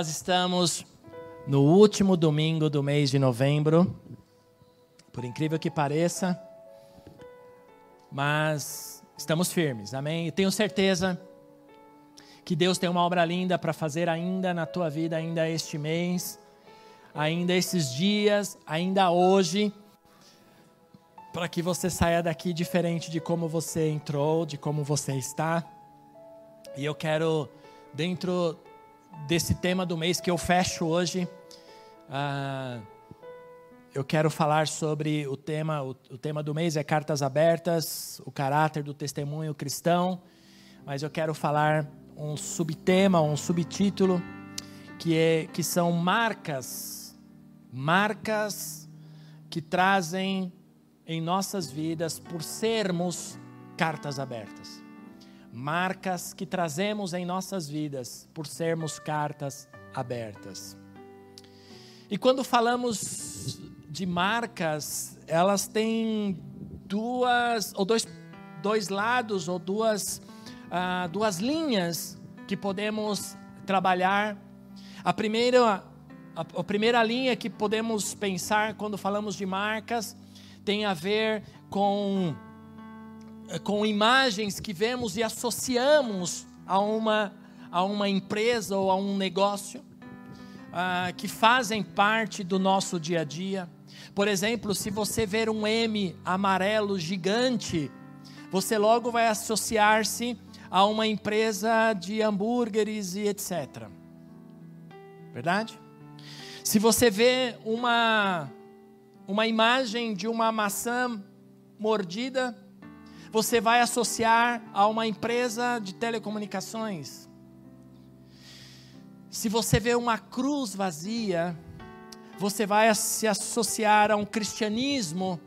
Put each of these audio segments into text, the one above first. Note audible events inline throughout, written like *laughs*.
Nós estamos no último domingo do mês de novembro, por incrível que pareça, mas estamos firmes, amém? E tenho certeza que Deus tem uma obra linda para fazer ainda na tua vida, ainda este mês, ainda esses dias, ainda hoje, para que você saia daqui diferente de como você entrou, de como você está. E eu quero, dentro desse tema do mês que eu fecho hoje. Uh, eu quero falar sobre o tema, o, o, tema do mês é cartas abertas, o caráter do testemunho cristão, mas eu quero falar um subtema, um subtítulo que é que são marcas, marcas que trazem em nossas vidas por sermos cartas abertas marcas que trazemos em nossas vidas por sermos cartas abertas. E quando falamos de marcas, elas têm duas ou dois, dois lados ou duas, uh, duas linhas que podemos trabalhar. A primeira, a, a primeira linha que podemos pensar quando falamos de marcas tem a ver com com imagens que vemos e associamos a uma, a uma empresa ou a um negócio uh, que fazem parte do nosso dia a dia. Por exemplo, se você ver um M amarelo gigante, você logo vai associar-se a uma empresa de hambúrgueres e etc. Verdade? Se você vê uma, uma imagem de uma maçã mordida, você vai associar a uma empresa de telecomunicações. Se você vê uma cruz vazia, você vai se associar a um cristianismo,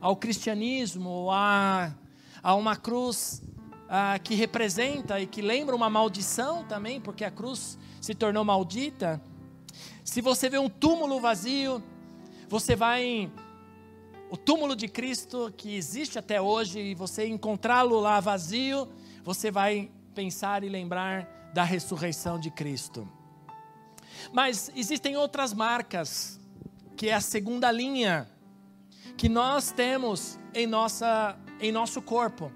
ao cristianismo, a, a uma cruz a, que representa e que lembra uma maldição também, porque a cruz se tornou maldita. Se você vê um túmulo vazio, você vai o túmulo de Cristo que existe até hoje e você encontrá-lo lá vazio, você vai pensar e lembrar da ressurreição de Cristo. Mas existem outras marcas, que é a segunda linha, que nós temos em, nossa, em nosso corpo.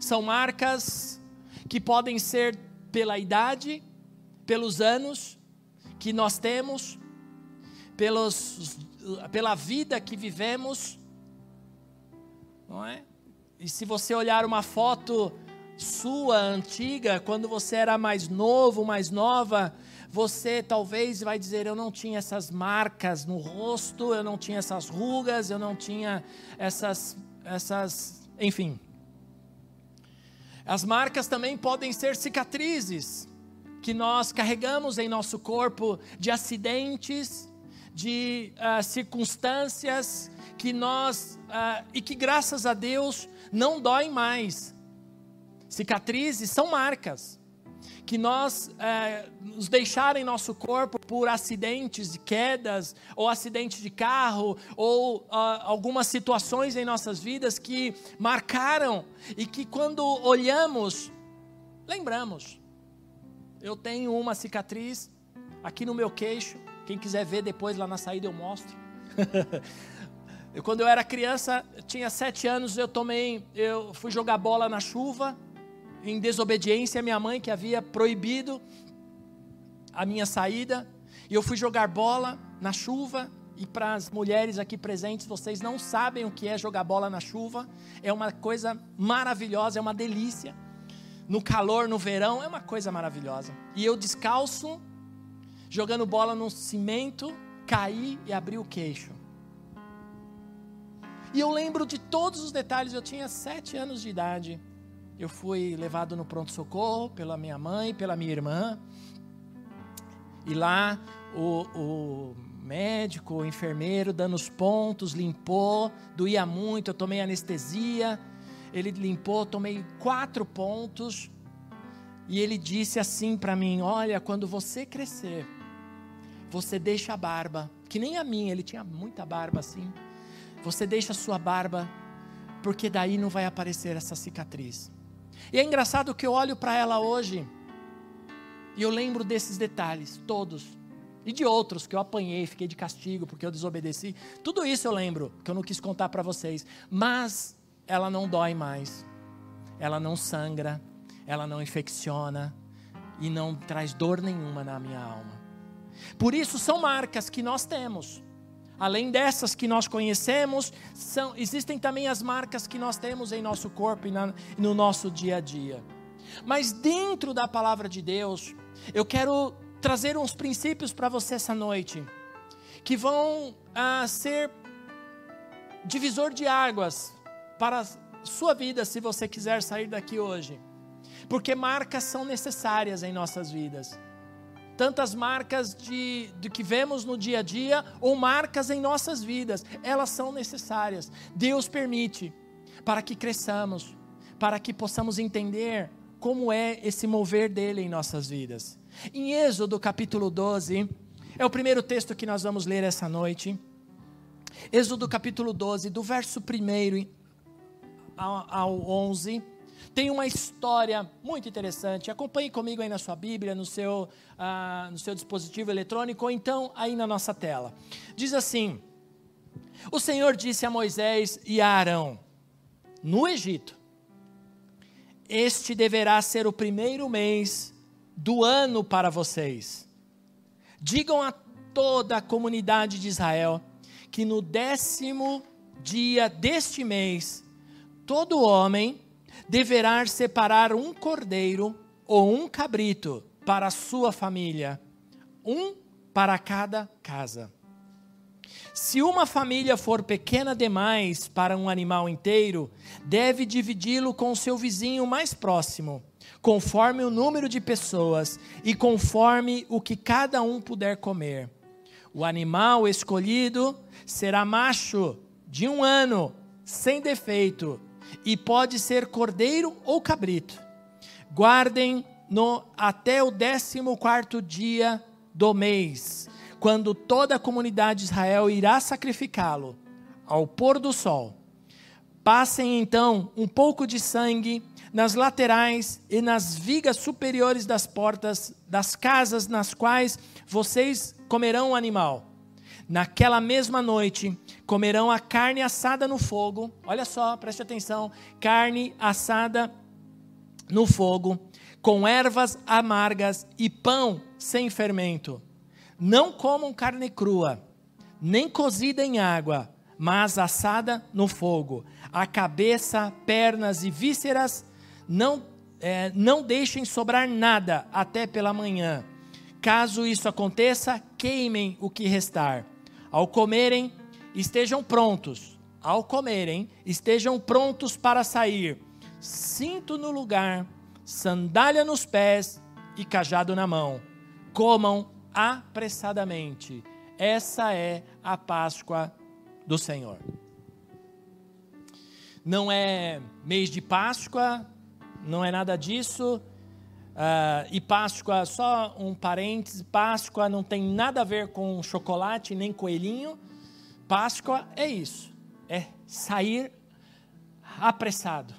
São marcas que podem ser pela idade, pelos anos que nós temos, pelos, pela vida que vivemos, não é? E se você olhar uma foto sua antiga, quando você era mais novo, mais nova, você talvez vai dizer: Eu não tinha essas marcas no rosto, eu não tinha essas rugas, eu não tinha essas, essas, enfim. As marcas também podem ser cicatrizes que nós carregamos em nosso corpo de acidentes, de uh, circunstâncias que nós, uh, e que graças a Deus não dói mais. Cicatrizes são marcas que nós uh, nos deixaram em nosso corpo por acidentes de quedas, ou acidentes de carro, ou uh, algumas situações em nossas vidas que marcaram e que quando olhamos, lembramos. Eu tenho uma cicatriz aqui no meu queixo. Quem quiser ver depois lá na saída eu mostro. *laughs* Quando eu era criança, tinha sete anos, eu tomei, eu fui jogar bola na chuva, em desobediência à minha mãe que havia proibido a minha saída. E eu fui jogar bola na chuva. E para as mulheres aqui presentes, vocês não sabem o que é jogar bola na chuva. É uma coisa maravilhosa, é uma delícia. No calor, no verão, é uma coisa maravilhosa. E eu descalço, jogando bola no cimento, caí e abri o queixo. E eu lembro de todos os detalhes. Eu tinha sete anos de idade. Eu fui levado no pronto-socorro pela minha mãe, pela minha irmã. E lá o, o médico, o enfermeiro, dando os pontos, limpou, doía muito, eu tomei anestesia. Ele limpou, tomei quatro pontos. E ele disse assim para mim: Olha, quando você crescer, você deixa a barba, que nem a minha, ele tinha muita barba assim. Você deixa a sua barba, porque daí não vai aparecer essa cicatriz. E é engraçado que eu olho para ela hoje e eu lembro desses detalhes, todos. E de outros que eu apanhei, fiquei de castigo porque eu desobedeci. Tudo isso eu lembro, que eu não quis contar para vocês. Mas ela não dói mais. Ela não sangra, ela não infecciona e não traz dor nenhuma na minha alma. Por isso são marcas que nós temos. Além dessas que nós conhecemos, são, existem também as marcas que nós temos em nosso corpo e na, no nosso dia a dia. Mas dentro da palavra de Deus, eu quero trazer uns princípios para você essa noite, que vão ah, ser divisor de águas para a sua vida, se você quiser sair daqui hoje. Porque marcas são necessárias em nossas vidas tantas marcas de, de que vemos no dia a dia ou marcas em nossas vidas, elas são necessárias. Deus permite para que cresçamos, para que possamos entender como é esse mover dele em nossas vidas. Em Êxodo capítulo 12, é o primeiro texto que nós vamos ler essa noite. Êxodo capítulo 12, do verso 1 ao 11 tem uma história muito interessante. Acompanhe comigo aí na sua Bíblia, no seu, uh, no seu dispositivo eletrônico, ou então aí na nossa tela. Diz assim: O Senhor disse a Moisés e a Arão, no Egito: Este deverá ser o primeiro mês do ano para vocês. Digam a toda a comunidade de Israel que no décimo dia deste mês, todo homem deverá separar um cordeiro ou um cabrito para a sua família, um para cada casa. Se uma família for pequena demais para um animal inteiro, deve dividi-lo com seu vizinho mais próximo, conforme o número de pessoas e conforme o que cada um puder comer. O animal escolhido será macho de um ano, sem defeito, e pode ser cordeiro ou cabrito. Guardem no até o décimo quarto dia do mês, quando toda a comunidade de Israel irá sacrificá-lo ao pôr do sol. Passem então um pouco de sangue nas laterais e nas vigas superiores das portas das casas nas quais vocês comerão o animal. Naquela mesma noite, comerão a carne assada no fogo. Olha só, preste atenção: carne assada no fogo, com ervas amargas e pão sem fermento. Não comam carne crua, nem cozida em água, mas assada no fogo. A cabeça, pernas e vísceras não, é, não deixem sobrar nada até pela manhã. Caso isso aconteça, queimem o que restar. Ao comerem, estejam prontos. Ao comerem, estejam prontos para sair. Cinto no lugar, sandália nos pés e cajado na mão. Comam apressadamente. Essa é a Páscoa do Senhor. Não é mês de Páscoa, não é nada disso. Uh, e Páscoa, só um parêntese: Páscoa não tem nada a ver com chocolate nem coelhinho. Páscoa é isso, é sair apressado.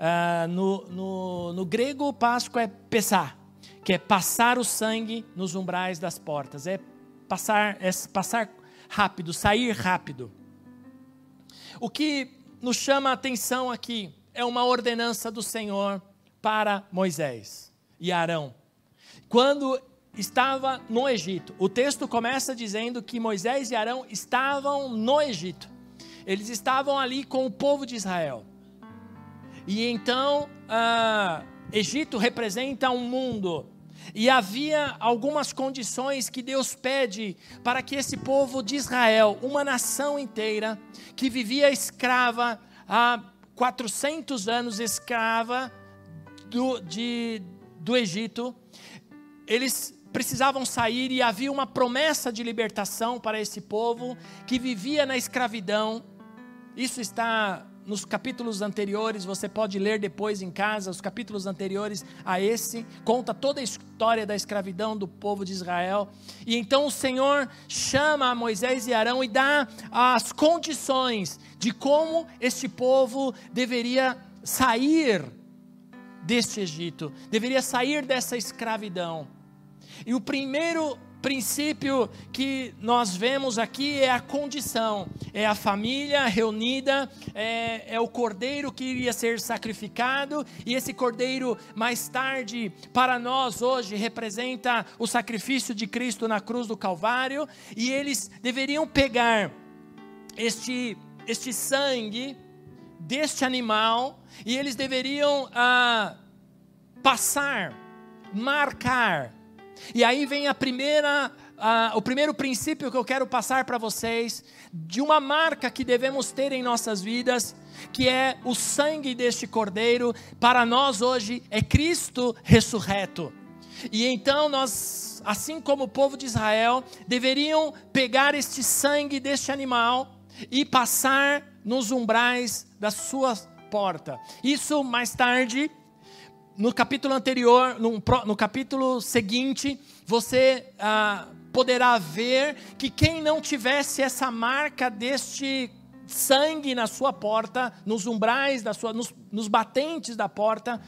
Uh, no, no, no, grego, Páscoa é pesar, que é passar o sangue nos umbrais das portas, é passar, é passar rápido, sair rápido. O que nos chama a atenção aqui é uma ordenança do Senhor para Moisés e Arão. Quando estava no Egito. O texto começa dizendo que Moisés e Arão estavam no Egito. Eles estavam ali com o povo de Israel. E então, uh, Egito representa um mundo. E havia algumas condições que Deus pede para que esse povo de Israel, uma nação inteira, que vivia escrava há 400 anos, escrava do, de, do Egito, eles precisavam sair e havia uma promessa de libertação para esse povo que vivia na escravidão. Isso está nos capítulos anteriores, você pode ler depois em casa, os capítulos anteriores a esse, conta toda a história da escravidão do povo de Israel. E então o Senhor chama Moisés e Arão e dá as condições de como este povo deveria sair deste Egito, deveria sair dessa escravidão. E o primeiro princípio que nós vemos aqui é a condição, é a família reunida, é, é, o cordeiro que iria ser sacrificado, e esse cordeiro, mais tarde, para nós hoje, representa o sacrifício de Cristo na cruz do Calvário, e eles deveriam pegar este, este sangue deste animal, e eles deveriam ah, passar, marcar, e aí vem a primeira, uh, o primeiro princípio que eu quero passar para vocês, de uma marca que devemos ter em nossas vidas, que é o sangue deste cordeiro, para nós hoje é Cristo ressurreto. E então nós, assim como o povo de Israel, deveriam pegar este sangue deste animal e passar nos umbrais da sua porta. Isso mais tarde no capítulo anterior, no, no capítulo seguinte, você ah, poderá ver que quem não tivesse essa marca deste sangue na sua porta, nos umbrais da sua, nos, nos batentes da porta,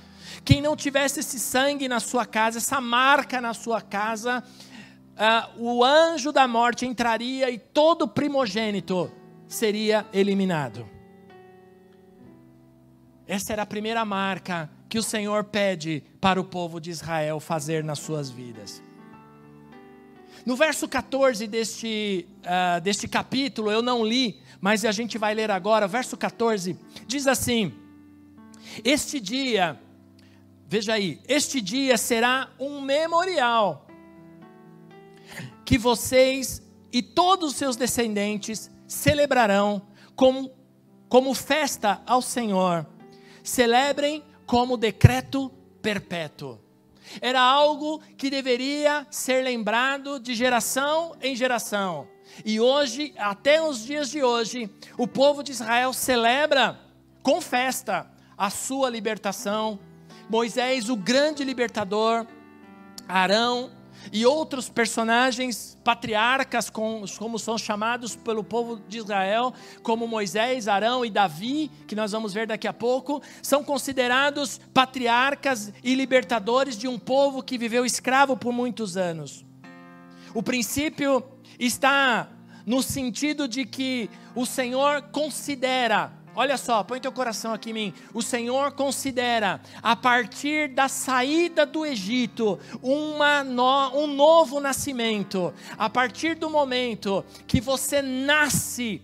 quem não tivesse esse sangue na sua casa, essa marca na sua casa, ah, o anjo da morte entraria e todo primogênito seria eliminado. Essa era a primeira marca que o Senhor pede para o povo de Israel fazer nas suas vidas. No verso 14 deste, uh, deste capítulo, eu não li, mas a gente vai ler agora, verso 14, diz assim: Este dia, veja aí, este dia será um memorial que vocês e todos os seus descendentes celebrarão como, como festa ao Senhor. Celebrem como decreto perpétuo. Era algo que deveria ser lembrado de geração em geração. E hoje, até os dias de hoje, o povo de Israel celebra com festa a sua libertação. Moisés, o grande libertador, Arão, e outros personagens patriarcas, como são chamados pelo povo de Israel, como Moisés, Arão e Davi, que nós vamos ver daqui a pouco, são considerados patriarcas e libertadores de um povo que viveu escravo por muitos anos. O princípio está no sentido de que o Senhor considera Olha só, põe teu coração aqui em mim. O Senhor considera, a partir da saída do Egito, no, um novo nascimento. A partir do momento que você nasce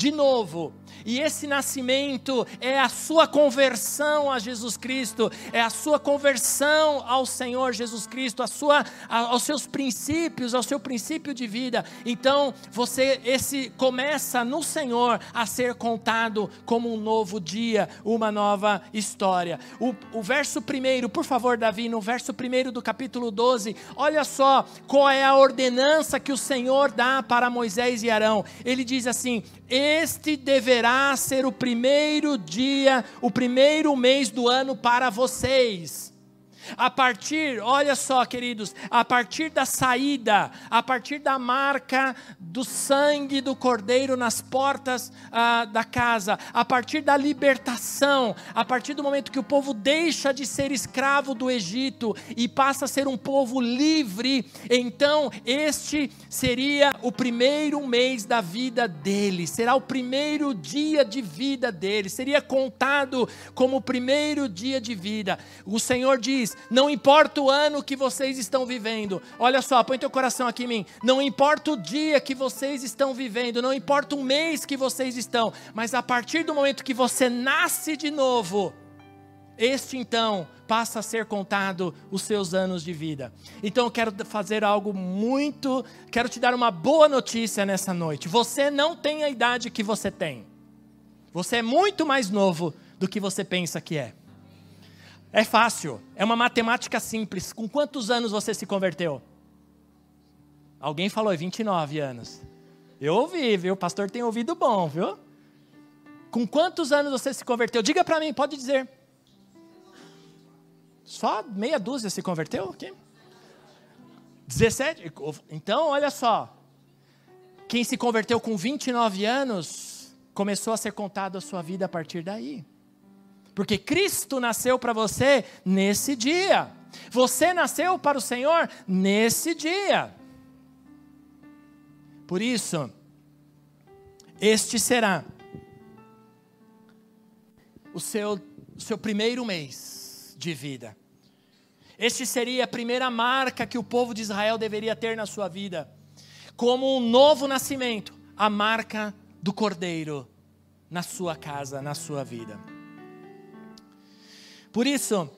de novo, e esse nascimento é a sua conversão a Jesus Cristo, é a sua conversão ao Senhor Jesus Cristo, a sua, aos seus princípios, ao seu princípio de vida. Então, você esse começa no Senhor a ser contado como um novo dia, uma nova história. O, o verso primeiro, por favor, Davi, no verso primeiro do capítulo 12, olha só qual é a ordenança que o Senhor dá para Moisés e Arão. Ele diz assim: Este deverá ser o primeiro dia, o primeiro mês do ano para vocês. A partir, olha só, queridos, a partir da saída, a partir da marca do sangue do cordeiro nas portas ah, da casa, a partir da libertação, a partir do momento que o povo deixa de ser escravo do Egito e passa a ser um povo livre, então este seria o primeiro mês da vida dele, será o primeiro dia de vida dele, seria contado como o primeiro dia de vida. O Senhor diz: não importa o ano que vocês estão vivendo. Olha só, põe teu coração aqui em mim. Não importa o dia que vocês estão vivendo, não importa o mês que vocês estão, mas a partir do momento que você nasce de novo, este então passa a ser contado os seus anos de vida. Então eu quero fazer algo muito, quero te dar uma boa notícia nessa noite. Você não tem a idade que você tem. Você é muito mais novo do que você pensa que é. É fácil, é uma matemática simples. Com quantos anos você se converteu? Alguém falou, 29 anos. Eu ouvi, viu? O pastor tem ouvido bom, viu? Com quantos anos você se converteu? Diga para mim, pode dizer. Só meia dúzia se converteu? Okay. 17? Então, olha só. Quem se converteu com 29 anos, começou a ser contado a sua vida a partir daí. Porque Cristo nasceu para você nesse dia. Você nasceu para o Senhor nesse dia. Por isso, este será o seu, seu primeiro mês de vida. Este seria a primeira marca que o povo de Israel deveria ter na sua vida, como um novo nascimento, a marca do cordeiro na sua casa, na sua vida. Por isso,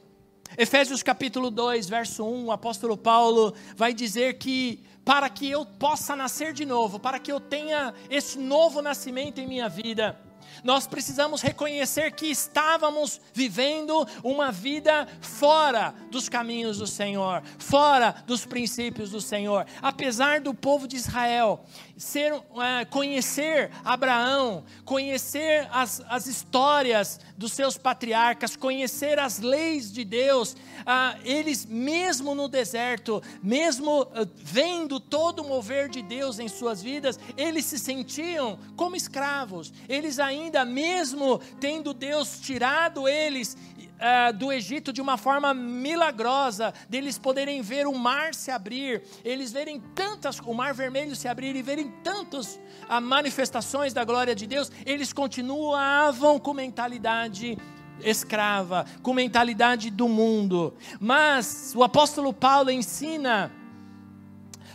Efésios capítulo 2, verso 1, o apóstolo Paulo vai dizer que para que eu possa nascer de novo, para que eu tenha esse novo nascimento em minha vida, nós precisamos reconhecer que estávamos vivendo uma vida fora dos caminhos do Senhor, fora dos princípios do Senhor. Apesar do povo de Israel ser, é, conhecer Abraão, conhecer as, as histórias dos seus patriarcas, conhecer as leis de Deus, ah, eles, mesmo no deserto, mesmo ah, vendo todo o mover de Deus em suas vidas, eles se sentiam como escravos, eles ainda, mesmo tendo Deus tirado eles uh, do Egito de uma forma milagrosa, deles poderem ver o mar se abrir, eles verem tantas, o mar vermelho se abrir e verem tantas uh, manifestações da glória de Deus, eles continuavam com mentalidade escrava, com mentalidade do mundo. Mas o apóstolo Paulo ensina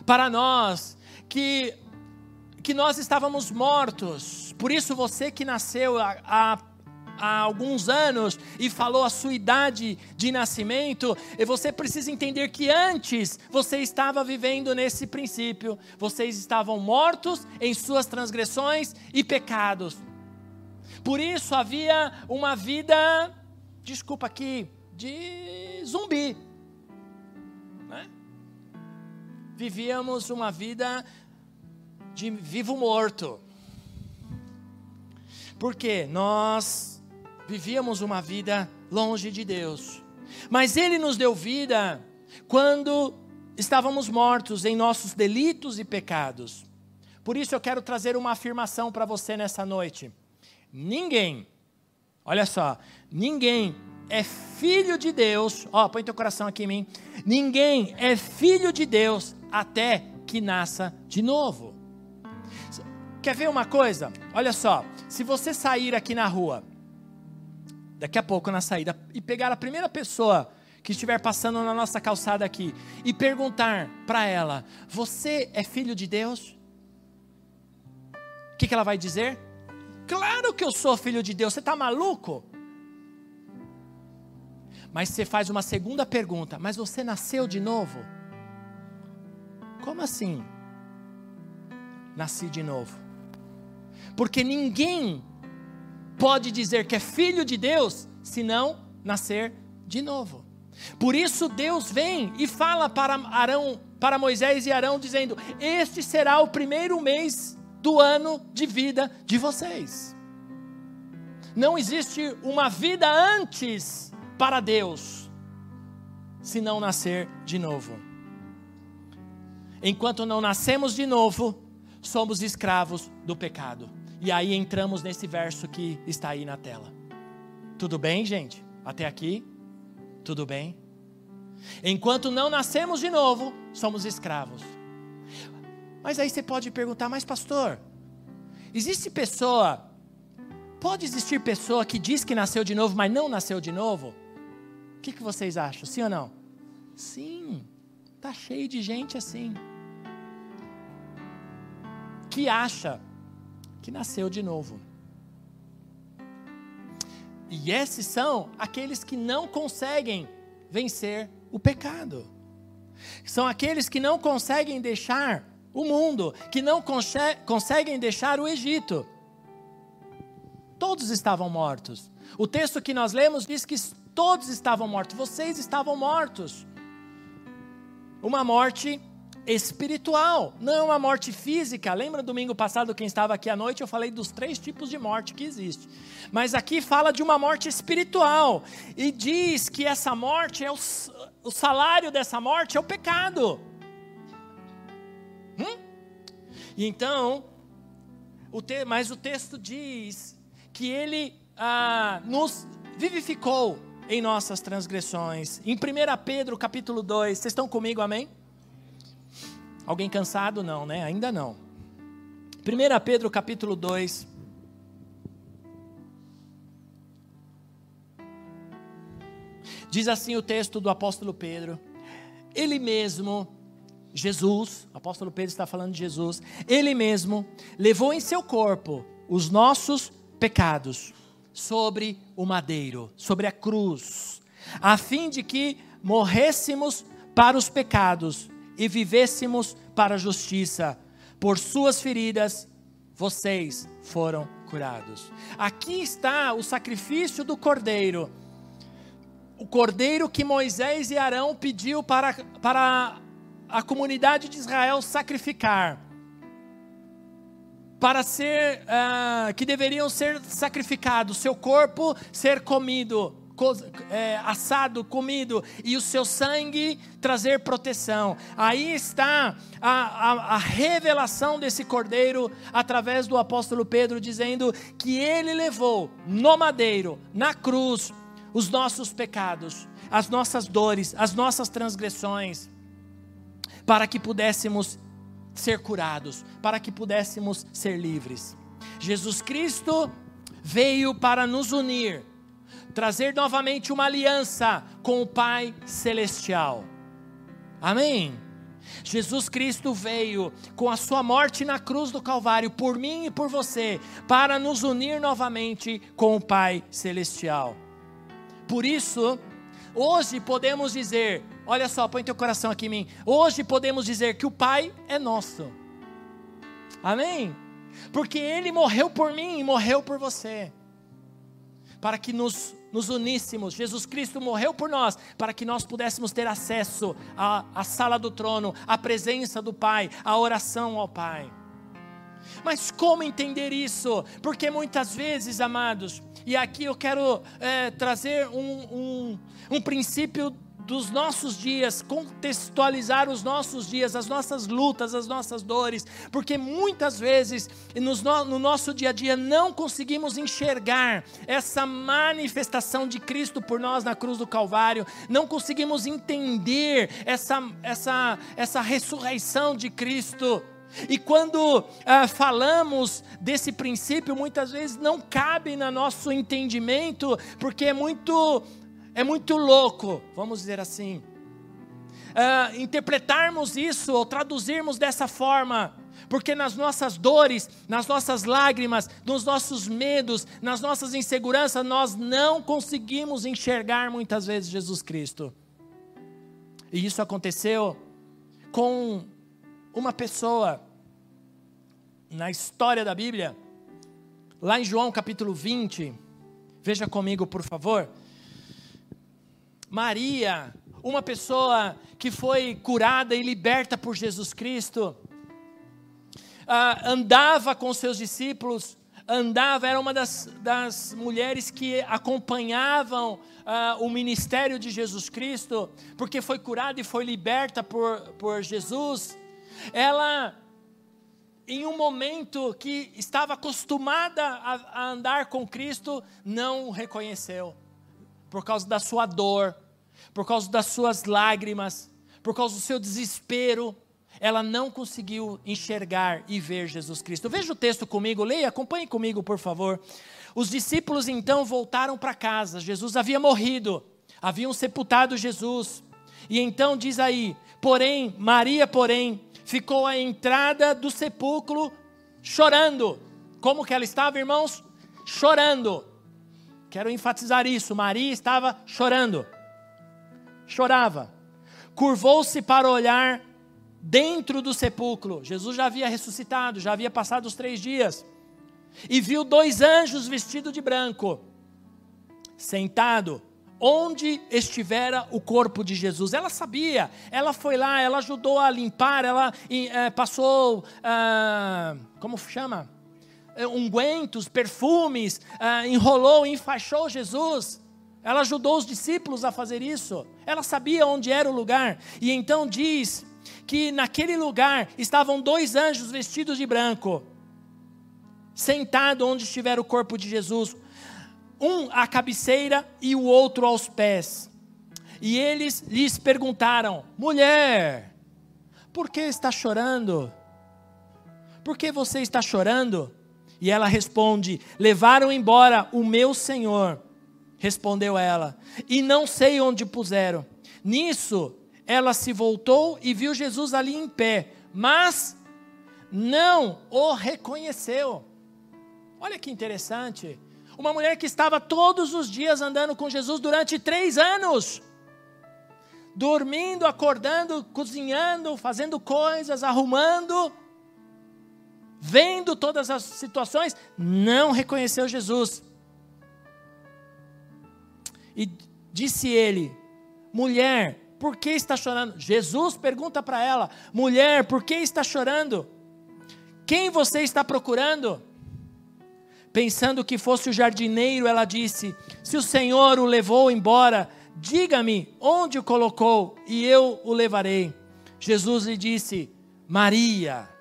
para nós que que nós estávamos mortos. Por isso você que nasceu há há alguns anos e falou a sua idade de nascimento, e você precisa entender que antes você estava vivendo nesse princípio. Vocês estavam mortos em suas transgressões e pecados. Por isso havia uma vida, desculpa aqui, de zumbi. Né? Vivíamos uma vida de vivo morto. Porque nós vivíamos uma vida longe de Deus. Mas Ele nos deu vida quando estávamos mortos em nossos delitos e pecados. Por isso eu quero trazer uma afirmação para você nessa noite. Ninguém, olha só, ninguém é filho de Deus, ó, põe teu coração aqui em mim. Ninguém é filho de Deus até que nasça de novo. Quer ver uma coisa? Olha só, se você sair aqui na rua daqui a pouco na saída, e pegar a primeira pessoa que estiver passando na nossa calçada aqui e perguntar para ela: Você é filho de Deus? O que, que ela vai dizer? Claro que eu sou filho de Deus, você está maluco? Mas você faz uma segunda pergunta: Mas você nasceu de novo? Como assim? Nasci de novo. Porque ninguém pode dizer que é filho de Deus se não nascer de novo. Por isso Deus vem e fala para Arão, para Moisés e Arão dizendo: "Este será o primeiro mês do ano de vida de vocês". Não existe uma vida antes para Deus se não nascer de novo. Enquanto não nascemos de novo, somos escravos do pecado. E aí entramos nesse verso que está aí na tela. Tudo bem, gente? Até aqui? Tudo bem? Enquanto não nascemos de novo, somos escravos. Mas aí você pode perguntar, mas pastor, existe pessoa, pode existir pessoa que diz que nasceu de novo, mas não nasceu de novo? O que, que vocês acham? Sim ou não? Sim, tá cheio de gente assim. Que acha que nasceu de novo. E esses são aqueles que não conseguem vencer o pecado. São aqueles que não conseguem deixar o mundo, que não conseguem deixar o Egito. Todos estavam mortos. O texto que nós lemos diz que todos estavam mortos, vocês estavam mortos. Uma morte espiritual, não uma morte física. Lembra domingo passado, quem estava aqui à noite, eu falei dos três tipos de morte que existe. Mas aqui fala de uma morte espiritual. E diz que essa morte é o, o salário dessa morte é o pecado. Hum? E então, o te, mas o texto diz que ele ah, nos vivificou em nossas transgressões. Em 1 Pedro capítulo 2, vocês estão comigo, amém? Alguém cansado? Não, né? Ainda não. 1 Pedro capítulo 2. Diz assim o texto do apóstolo Pedro: Ele mesmo, Jesus, o apóstolo Pedro está falando de Jesus, ele mesmo levou em seu corpo os nossos pecados sobre o madeiro, sobre a cruz, a fim de que morrêssemos para os pecados e vivêssemos para a justiça. Por suas feridas, vocês foram curados. Aqui está o sacrifício do cordeiro. O cordeiro que Moisés e Arão pediu para, para a comunidade de Israel sacrificar. Para ser, uh, que deveriam ser sacrificados, seu corpo ser comido é, assado, comido, e o seu sangue trazer proteção. Aí está a, a, a revelação desse cordeiro através do apóstolo Pedro, dizendo que ele levou no madeiro, na cruz, os nossos pecados, as nossas dores, as nossas transgressões, para que pudéssemos ser curados, para que pudéssemos ser livres. Jesus Cristo veio para nos unir trazer novamente uma aliança com o Pai Celestial. Amém? Jesus Cristo veio com a sua morte na cruz do Calvário por mim e por você, para nos unir novamente com o Pai Celestial. Por isso, hoje podemos dizer: olha só, põe teu coração aqui em mim. Hoje podemos dizer que o Pai é nosso. Amém? Porque Ele morreu por mim e morreu por você, para que nos nos uníssemos. Jesus Cristo morreu por nós para que nós pudéssemos ter acesso à, à sala do trono, à presença do Pai, à oração ao Pai. Mas como entender isso? Porque muitas vezes, amados, e aqui eu quero é, trazer um, um, um princípio dos nossos dias, contextualizar os nossos dias, as nossas lutas, as nossas dores, porque muitas vezes no nosso dia a dia não conseguimos enxergar essa manifestação de Cristo por nós na cruz do Calvário, não conseguimos entender essa, essa, essa ressurreição de Cristo. E quando ah, falamos desse princípio, muitas vezes não cabe no nosso entendimento, porque é muito é muito louco, vamos dizer assim, uh, interpretarmos isso ou traduzirmos dessa forma, porque nas nossas dores, nas nossas lágrimas, nos nossos medos, nas nossas inseguranças, nós não conseguimos enxergar muitas vezes Jesus Cristo. E isso aconteceu com uma pessoa na história da Bíblia, lá em João capítulo 20, veja comigo, por favor. Maria, uma pessoa que foi curada e liberta por Jesus Cristo, uh, andava com seus discípulos, andava, era uma das, das mulheres que acompanhavam uh, o ministério de Jesus Cristo, porque foi curada e foi liberta por, por Jesus. Ela, em um momento que estava acostumada a, a andar com Cristo, não o reconheceu por causa da sua dor, por causa das suas lágrimas, por causa do seu desespero, ela não conseguiu enxergar e ver Jesus Cristo. Veja o texto comigo, leia, acompanhe comigo, por favor. Os discípulos então voltaram para casa. Jesus havia morrido, haviam sepultado Jesus. E então diz aí: porém, Maria, porém, ficou à entrada do sepulcro chorando. Como que ela estava, irmãos? Chorando. Quero enfatizar isso. Maria estava chorando. Chorava. Curvou-se para olhar dentro do sepulcro. Jesus já havia ressuscitado, já havia passado os três dias. E viu dois anjos vestidos de branco, sentado onde estivera o corpo de Jesus. Ela sabia, ela foi lá, ela ajudou a limpar, ela é, passou, ah, como chama? É, ungüentos, perfumes, ah, enrolou, enfaixou Jesus. Ela ajudou os discípulos a fazer isso. Ela sabia onde era o lugar. E então diz que naquele lugar estavam dois anjos vestidos de branco, sentado onde estivera o corpo de Jesus um à cabeceira e o outro aos pés. E eles lhes perguntaram: Mulher, por que está chorando? Por que você está chorando? E ela responde: Levaram embora o meu senhor. Respondeu ela: E não sei onde puseram. Nisso, ela se voltou e viu Jesus ali em pé, mas não o reconheceu. Olha que interessante. Uma mulher que estava todos os dias andando com Jesus durante três anos. Dormindo, acordando, cozinhando, fazendo coisas, arrumando, vendo todas as situações, não reconheceu Jesus. E disse ele: Mulher, por que está chorando? Jesus pergunta para ela: Mulher, por que está chorando? Quem você está procurando? Pensando que fosse o jardineiro, ela disse: Se o Senhor o levou embora, diga-me onde o colocou e eu o levarei. Jesus lhe disse: Maria.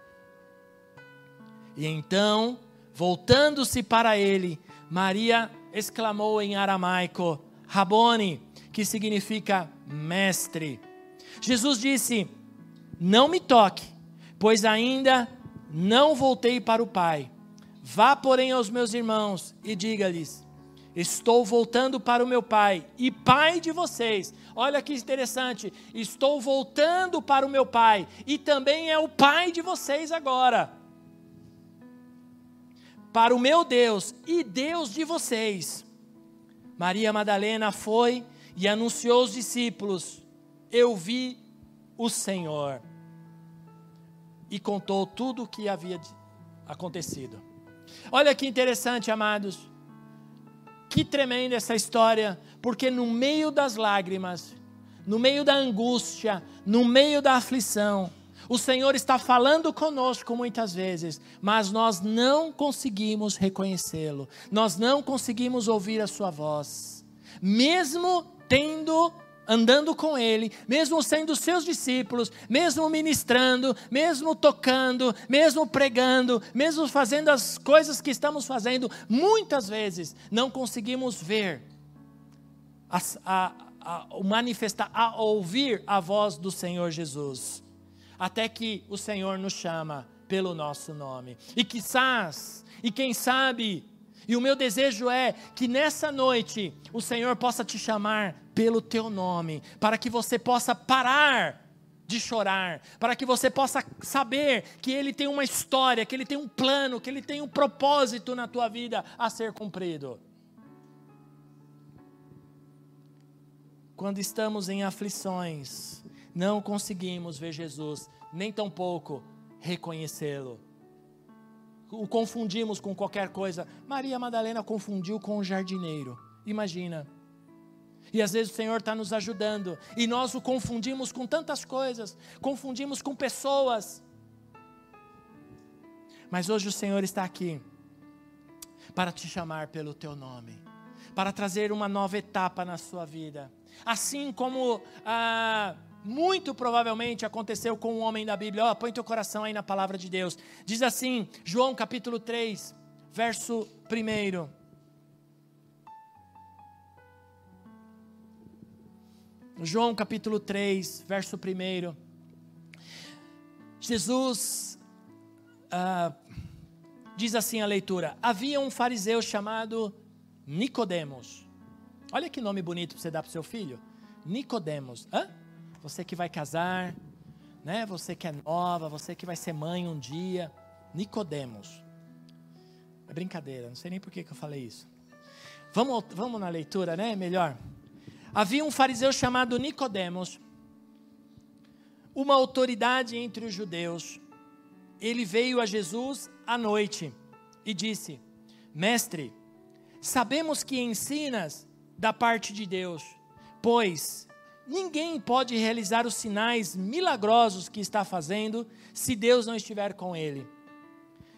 E então, voltando-se para ele, Maria exclamou em aramaico: Rabone, que significa mestre. Jesus disse: Não me toque, pois ainda não voltei para o Pai Vá, porém, aos meus irmãos e diga-lhes: Estou voltando para o meu pai e pai de vocês. Olha que interessante. Estou voltando para o meu pai e também é o pai de vocês agora. Para o meu Deus e Deus de vocês. Maria Madalena foi e anunciou aos discípulos: Eu vi o Senhor. E contou tudo o que havia acontecido. Olha que interessante, amados. Que tremenda essa história, porque no meio das lágrimas, no meio da angústia, no meio da aflição, o Senhor está falando conosco muitas vezes, mas nós não conseguimos reconhecê-lo, nós não conseguimos ouvir a Sua voz, mesmo tendo andando com Ele, mesmo sendo seus discípulos, mesmo ministrando, mesmo tocando, mesmo pregando, mesmo fazendo as coisas que estamos fazendo, muitas vezes não conseguimos ver, a, a, a, manifestar, a ouvir a voz do Senhor Jesus, até que o Senhor nos chama pelo nosso nome. E quizás, e quem sabe, e o meu desejo é que nessa noite o Senhor possa te chamar pelo teu nome, para que você possa parar de chorar, para que você possa saber que Ele tem uma história, que Ele tem um plano, que Ele tem um propósito na tua vida a ser cumprido. Quando estamos em aflições, não conseguimos ver Jesus, nem tampouco reconhecê-lo o confundimos com qualquer coisa. Maria Madalena confundiu com o jardineiro. Imagina. E às vezes o Senhor está nos ajudando. E nós o confundimos com tantas coisas. Confundimos com pessoas. Mas hoje o Senhor está aqui para te chamar pelo teu nome, para trazer uma nova etapa na sua vida. Assim como ah, muito provavelmente aconteceu com um homem da Bíblia. Oh, põe teu coração aí na palavra de Deus. Diz assim, João capítulo 3, verso 1. João capítulo 3, verso 1. Jesus ah, diz assim a leitura: Havia um fariseu chamado Nicodemos. Olha que nome bonito para você dar para seu filho. Nicodemos. Hã? Você que vai casar, né? Você que é nova, você que vai ser mãe um dia, Nicodemos. É brincadeira, não sei nem por que, que eu falei isso. Vamos, vamos na leitura, né? Melhor. Havia um fariseu chamado Nicodemos, uma autoridade entre os judeus. Ele veio a Jesus à noite e disse: Mestre, sabemos que ensinas da parte de Deus, pois ninguém pode realizar os sinais milagrosos que está fazendo se Deus não estiver com ele.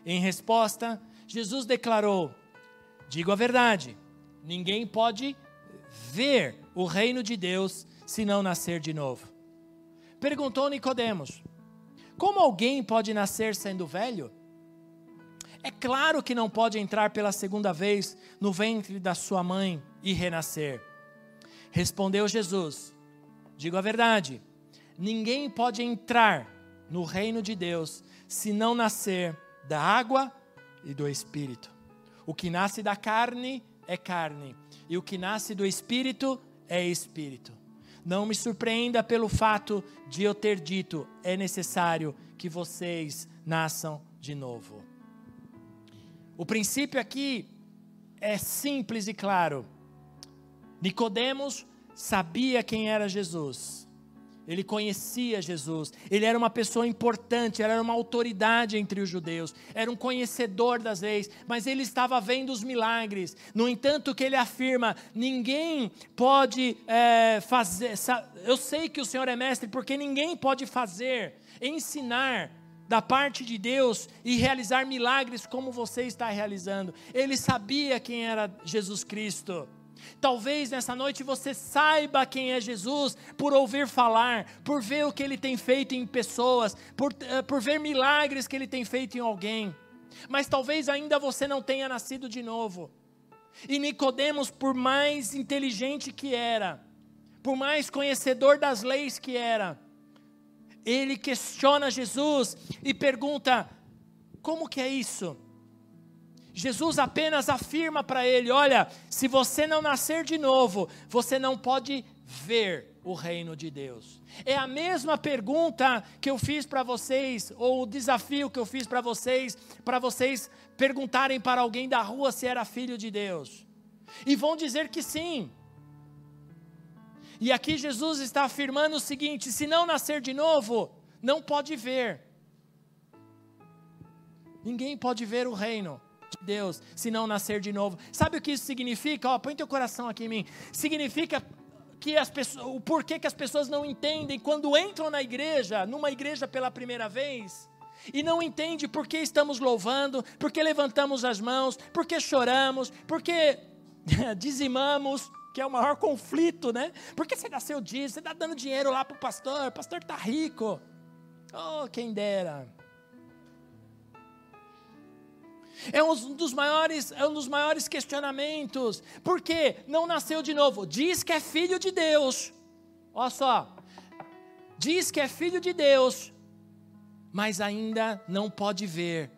Em resposta, Jesus declarou: Digo a verdade, ninguém pode ver o reino de Deus se não nascer de novo. Perguntou Nicodemos: Como alguém pode nascer sendo velho? É claro que não pode entrar pela segunda vez no ventre da sua mãe e renascer. Respondeu Jesus: Digo a verdade, ninguém pode entrar no reino de Deus se não nascer da água e do espírito. O que nasce da carne é carne, e o que nasce do espírito é espírito. Não me surpreenda pelo fato de eu ter dito: é necessário que vocês nasçam de novo. O princípio aqui é simples e claro. Nicodemos sabia quem era Jesus. Ele conhecia Jesus, ele era uma pessoa importante, era uma autoridade entre os judeus, era um conhecedor das leis, mas ele estava vendo os milagres. No entanto, que ele afirma: ninguém pode é, fazer. Eu sei que o Senhor é mestre, porque ninguém pode fazer, ensinar da parte de Deus e realizar milagres como você está realizando. Ele sabia quem era Jesus Cristo. Talvez nessa noite você saiba quem é Jesus por ouvir falar, por ver o que ele tem feito em pessoas, por, uh, por ver milagres que ele tem feito em alguém. Mas talvez ainda você não tenha nascido de novo. E Nicodemos, por mais inteligente que era, por mais conhecedor das leis que era, ele questiona Jesus e pergunta: como que é isso? Jesus apenas afirma para ele: olha, se você não nascer de novo, você não pode ver o reino de Deus. É a mesma pergunta que eu fiz para vocês, ou o desafio que eu fiz para vocês, para vocês perguntarem para alguém da rua se era filho de Deus. E vão dizer que sim. E aqui Jesus está afirmando o seguinte: se não nascer de novo, não pode ver. Ninguém pode ver o reino de Deus se não nascer de novo. Sabe o que isso significa? Ó, põe teu coração aqui em mim. Significa que as pessoas, o porquê que as pessoas não entendem quando entram na igreja, numa igreja pela primeira vez, e não entende por que estamos louvando, por que levantamos as mãos, por que choramos, por que *laughs* dizimamos, que é o maior conflito, né? Por que você nasceu disso? Você está dando dinheiro lá para o pastor, o pastor está rico. Oh, quem dera. É um dos maiores, é um dos maiores questionamentos. Por que não nasceu de novo? Diz que é filho de Deus. Olha só. Diz que é filho de Deus, mas ainda não pode ver.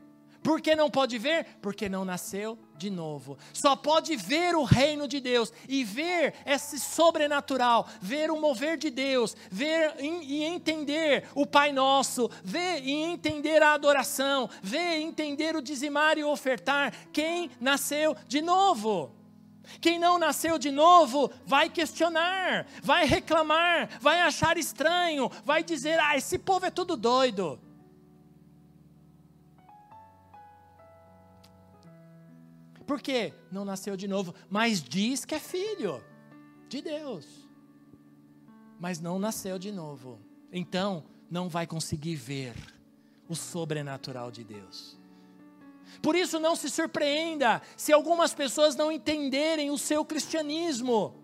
Por que não pode ver? Porque não nasceu de novo. Só pode ver o reino de Deus e ver esse sobrenatural, ver o mover de Deus, ver e entender o Pai Nosso, ver e entender a adoração, ver e entender o dizimar e ofertar. Quem nasceu de novo? Quem não nasceu de novo vai questionar, vai reclamar, vai achar estranho, vai dizer: ah, esse povo é tudo doido. Por quê? Não nasceu de novo, mas diz que é filho de Deus. Mas não nasceu de novo. Então, não vai conseguir ver o sobrenatural de Deus. Por isso, não se surpreenda se algumas pessoas não entenderem o seu cristianismo.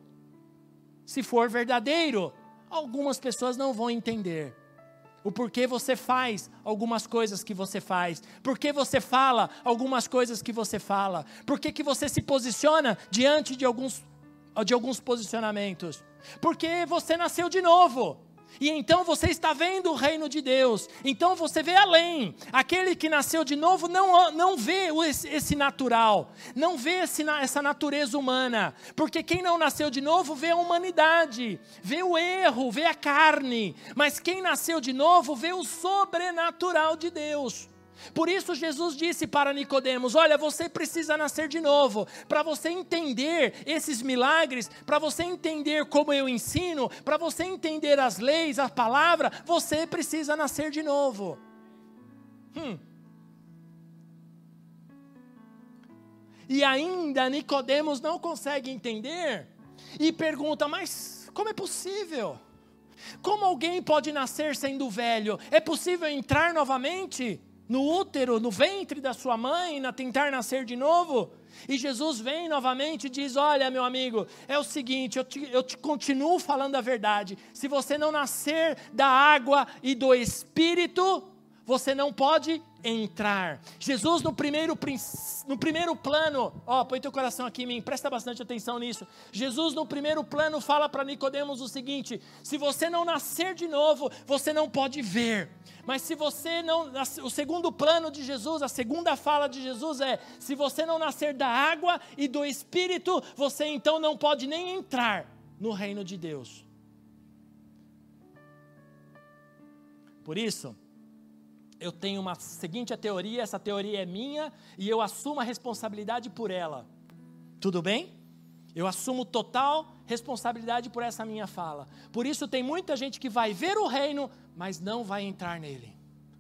Se for verdadeiro, algumas pessoas não vão entender o porquê você faz algumas coisas que você faz, por que você fala algumas coisas que você fala, por que, que você se posiciona diante de alguns, de alguns posicionamentos, porque você nasceu de novo. E então você está vendo o reino de Deus. Então você vê além. Aquele que nasceu de novo não, não vê esse natural, não vê esse, essa natureza humana. Porque quem não nasceu de novo vê a humanidade, vê o erro, vê a carne. Mas quem nasceu de novo vê o sobrenatural de Deus. Por isso Jesus disse para Nicodemos: "Olha, você precisa nascer de novo. Para você entender esses milagres, para você entender como eu ensino, para você entender as leis, a palavra, você precisa nascer de novo." Hum. E ainda Nicodemos não consegue entender e pergunta: "Mas como é possível? Como alguém pode nascer sendo velho? É possível entrar novamente?" No útero, no ventre da sua mãe, na tentar nascer de novo. E Jesus vem novamente e diz: Olha, meu amigo, é o seguinte, eu te, eu te continuo falando a verdade. Se você não nascer da água e do espírito, você não pode entrar. Jesus, no primeiro, no primeiro plano, ó, põe teu coração aqui em mim, presta bastante atenção nisso. Jesus, no primeiro plano, fala para Nicodemos o seguinte: se você não nascer de novo, você não pode ver. Mas se você não. O segundo plano de Jesus, a segunda fala de Jesus é: se você não nascer da água e do espírito, você então não pode nem entrar no reino de Deus. Por isso, eu tenho uma seguinte teoria, essa teoria é minha e eu assumo a responsabilidade por ela. Tudo bem? Eu assumo total responsabilidade por essa minha fala. Por isso tem muita gente que vai ver o reino, mas não vai entrar nele,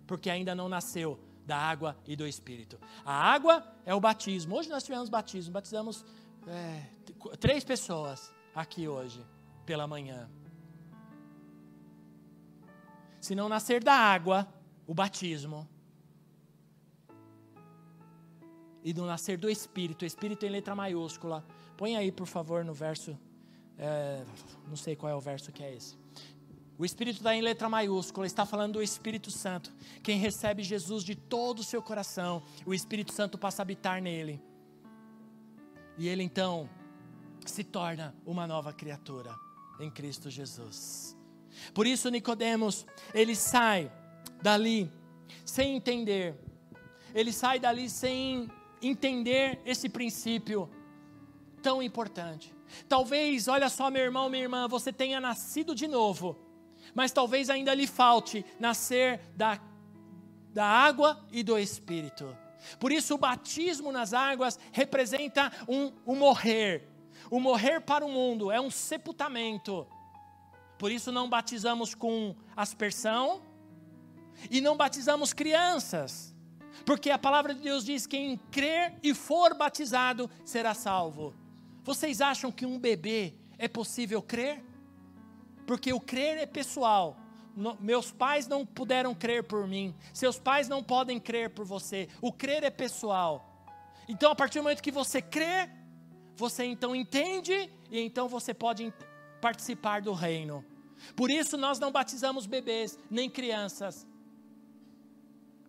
porque ainda não nasceu da água e do Espírito. A água é o batismo. Hoje nós tivemos batismo, batizamos é, três pessoas aqui hoje pela manhã. Se não nascer da água o batismo e do nascer do Espírito, Espírito em letra maiúscula. Põe aí, por favor, no verso. É, não sei qual é o verso que é esse. O Espírito está em letra maiúscula, está falando do Espírito Santo. Quem recebe Jesus de todo o seu coração, o Espírito Santo passa a habitar nele. E ele então se torna uma nova criatura em Cristo Jesus. Por isso Nicodemos, ele sai dali sem entender. Ele sai dali sem entender esse princípio tão importante. Talvez, olha só, meu irmão, minha irmã, você tenha nascido de novo, mas talvez ainda lhe falte nascer da, da água e do Espírito. Por isso, o batismo nas águas representa um, um morrer. O morrer para o mundo é um sepultamento. Por isso, não batizamos com aspersão, e não batizamos crianças, porque a palavra de Deus diz: quem crer e for batizado será salvo. Vocês acham que um bebê é possível crer? Porque o crer é pessoal. No, meus pais não puderam crer por mim, seus pais não podem crer por você. O crer é pessoal. Então, a partir do momento que você crê, você então entende e então você pode participar do reino. Por isso nós não batizamos bebês nem crianças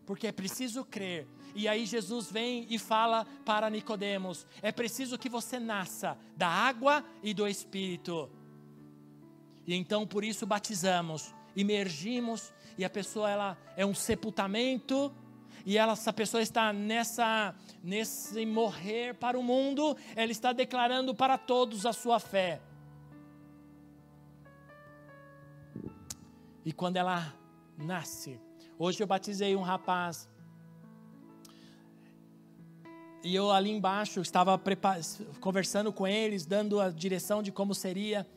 porque é preciso crer. E aí Jesus vem e fala para Nicodemos: é preciso que você nasça da água e do Espírito. E então por isso batizamos, imergimos e a pessoa ela é um sepultamento e ela, essa pessoa está nessa nesse morrer para o mundo, ela está declarando para todos a sua fé. E quando ela nasce, Hoje eu batizei um rapaz. E eu ali embaixo estava conversando com eles, dando a direção de como seria.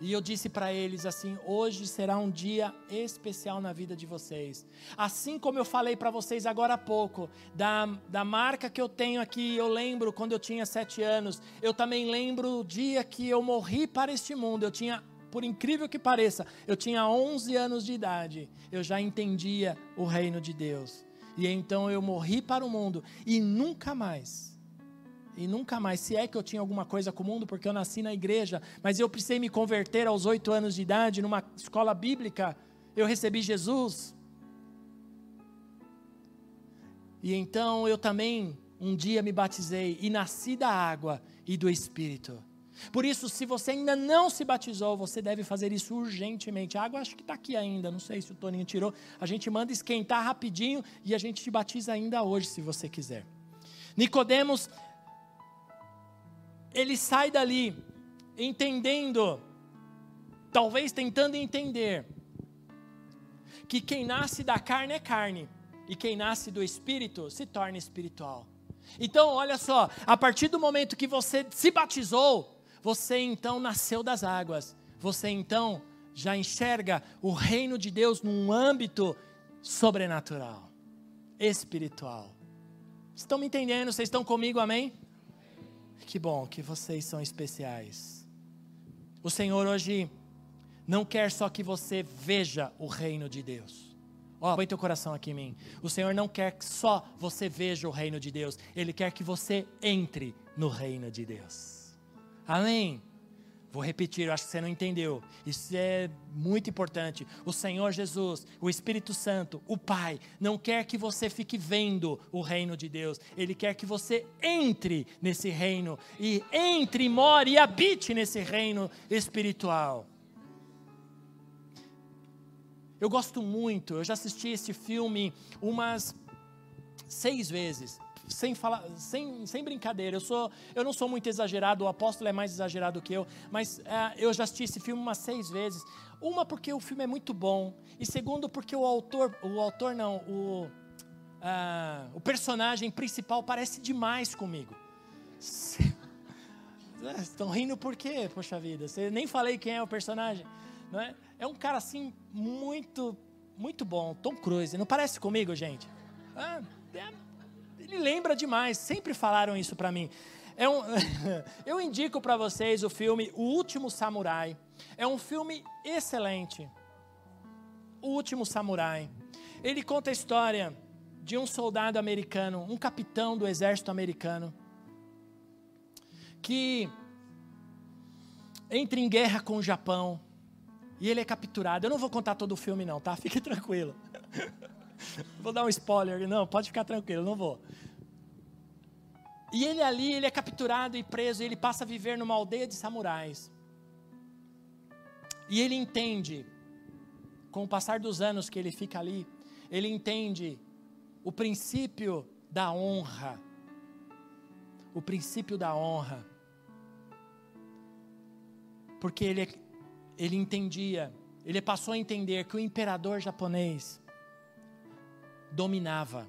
E eu disse para eles assim: hoje será um dia especial na vida de vocês. Assim como eu falei para vocês agora há pouco, da, da marca que eu tenho aqui, eu lembro quando eu tinha sete anos, eu também lembro o dia que eu morri para este mundo. Eu tinha por incrível que pareça, eu tinha 11 anos de idade, eu já entendia o reino de Deus. E então eu morri para o mundo e nunca mais, e nunca mais, se é que eu tinha alguma coisa com o mundo, porque eu nasci na igreja, mas eu precisei me converter aos oito anos de idade numa escola bíblica, eu recebi Jesus. E então eu também um dia me batizei e nasci da água e do Espírito. Por isso, se você ainda não se batizou, você deve fazer isso urgentemente. A água acho que está aqui ainda, não sei se o Toninho tirou. A gente manda esquentar rapidinho e a gente te batiza ainda hoje, se você quiser. Nicodemos, ele sai dali entendendo, talvez tentando entender, que quem nasce da carne é carne E quem nasce do espírito se torna espiritual. Então, olha só, a partir do momento que você se batizou, você então nasceu das águas. Você então já enxerga o reino de Deus num âmbito sobrenatural, espiritual. Estão me entendendo? Vocês estão comigo, amém? Que bom que vocês são especiais. O Senhor hoje não quer só que você veja o reino de Deus. Ó, oh, põe teu coração aqui em mim. O Senhor não quer que só você veja o reino de Deus. Ele quer que você entre no reino de Deus. Amém? Vou repetir, eu acho que você não entendeu. Isso é muito importante. O Senhor Jesus, o Espírito Santo, o Pai, não quer que você fique vendo o reino de Deus. Ele quer que você entre nesse reino e entre, more e habite nesse reino espiritual. Eu gosto muito, eu já assisti esse filme umas seis vezes sem, falar, sem, sem brincadeira, eu, sou, eu não sou muito exagerado, o apóstolo é mais exagerado que eu, mas é, eu já assisti esse filme umas seis vezes. Uma, porque o filme é muito bom, e segundo, porque o autor, o autor não, o, uh, o personagem principal parece demais comigo. *laughs* Estão rindo por quê, poxa vida? Você nem falei quem é o personagem. Não é? é um cara assim, muito, muito bom, Tom Cruise. Não parece comigo, gente? Ah, é ele lembra demais, sempre falaram isso para mim. É um, *laughs* eu indico para vocês o filme O Último Samurai. É um filme excelente. O Último Samurai. Ele conta a história de um soldado americano, um capitão do exército americano, que entra em guerra com o Japão e ele é capturado. Eu não vou contar todo o filme, não, tá? Fique tranquilo. *laughs* *laughs* Vou dar um spoiler, não, pode ficar tranquilo, não vou. E ele ali, ele é capturado e preso, e ele passa a viver numa aldeia de samurais. E ele entende, com o passar dos anos que ele fica ali, ele entende o princípio da honra. O princípio da honra. Porque ele, ele entendia, ele passou a entender que o imperador japonês dominava.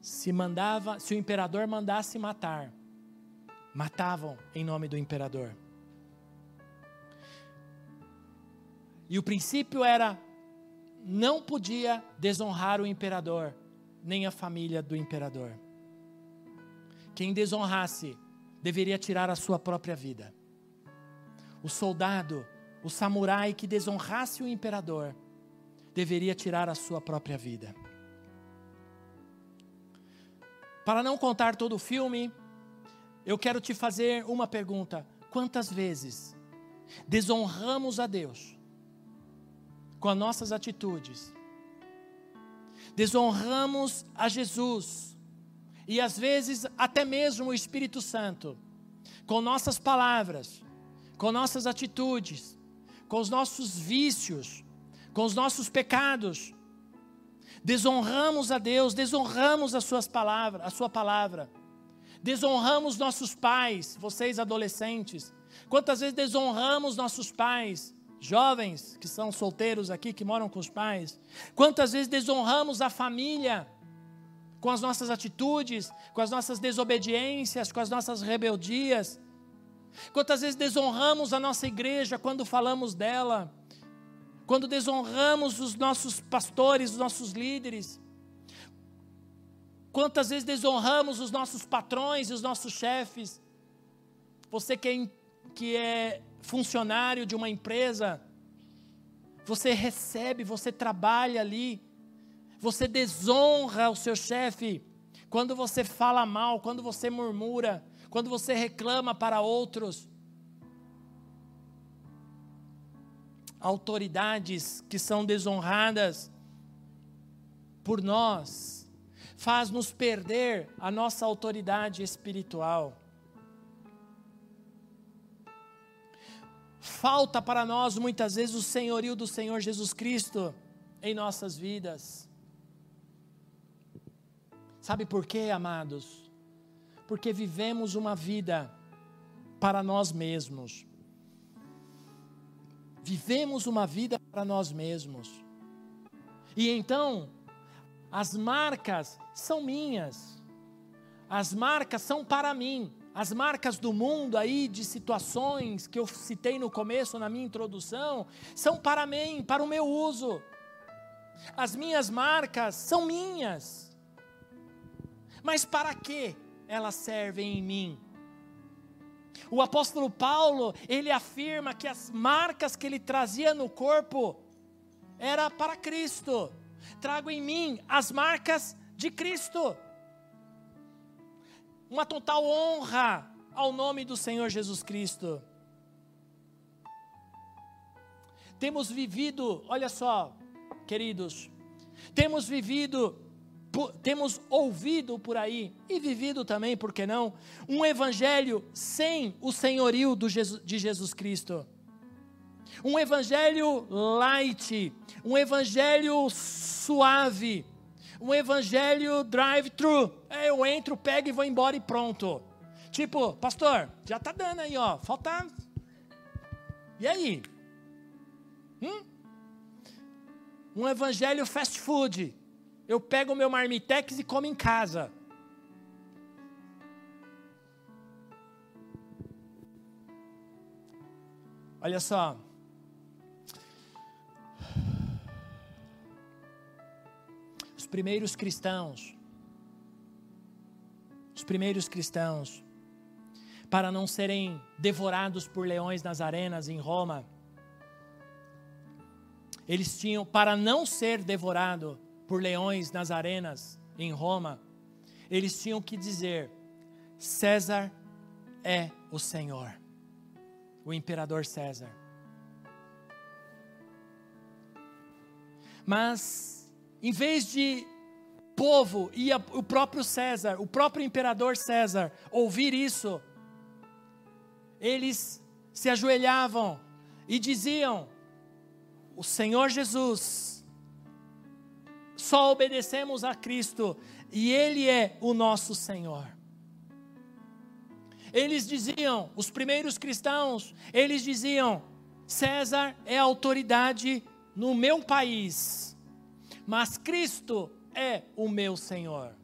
Se mandava, se o imperador mandasse matar, matavam em nome do imperador. E o princípio era não podia desonrar o imperador, nem a família do imperador. Quem desonrasse deveria tirar a sua própria vida. O soldado, o samurai que desonrasse o imperador, deveria tirar a sua própria vida. Para não contar todo o filme, eu quero te fazer uma pergunta: quantas vezes desonramos a Deus com as nossas atitudes? Desonramos a Jesus e às vezes até mesmo o Espírito Santo com nossas palavras, com nossas atitudes, com os nossos vícios, com os nossos pecados. Desonramos a Deus, desonramos as suas palavras, a sua palavra. Desonramos nossos pais, vocês adolescentes. Quantas vezes desonramos nossos pais, jovens que são solteiros aqui, que moram com os pais? Quantas vezes desonramos a família com as nossas atitudes, com as nossas desobediências, com as nossas rebeldias? Quantas vezes desonramos a nossa igreja quando falamos dela? Quando desonramos os nossos pastores, os nossos líderes, quantas vezes desonramos os nossos patrões e os nossos chefes, você que é, que é funcionário de uma empresa, você recebe, você trabalha ali, você desonra o seu chefe, quando você fala mal, quando você murmura, quando você reclama para outros, autoridades que são desonradas por nós, faz-nos perder a nossa autoridade espiritual. Falta para nós muitas vezes o senhorio do Senhor Jesus Cristo em nossas vidas. Sabe por quê, amados? Porque vivemos uma vida para nós mesmos. Vivemos uma vida para nós mesmos. E então, as marcas são minhas. As marcas são para mim. As marcas do mundo aí, de situações que eu citei no começo, na minha introdução, são para mim, para o meu uso. As minhas marcas são minhas. Mas para que elas servem em mim? O apóstolo Paulo, ele afirma que as marcas que ele trazia no corpo era para Cristo. Trago em mim as marcas de Cristo uma total honra ao nome do Senhor Jesus Cristo. Temos vivido, olha só, queridos, temos vivido, temos ouvido por aí, e vivido também, por que não, um evangelho sem o senhorio de Jesus Cristo. Um evangelho light, um evangelho suave, um evangelho drive-thru. É, eu entro, pego e vou embora e pronto. Tipo, pastor, já tá dando aí, ó. Falta. E aí? Hum? Um evangelho fast food. Eu pego o meu marmitex e como em casa. Olha só. primeiros cristãos, os primeiros cristãos, para não serem devorados por leões nas arenas em Roma, eles tinham, para não ser devorado por leões nas arenas em Roma, eles tinham que dizer: César é o Senhor, o imperador César. Mas em vez de povo e o próprio César, o próprio imperador César, ouvir isso, eles se ajoelhavam e diziam: O Senhor Jesus, só obedecemos a Cristo e Ele é o nosso Senhor. Eles diziam, os primeiros cristãos, eles diziam: César é autoridade no meu país mas Cristo é o meu Senhor.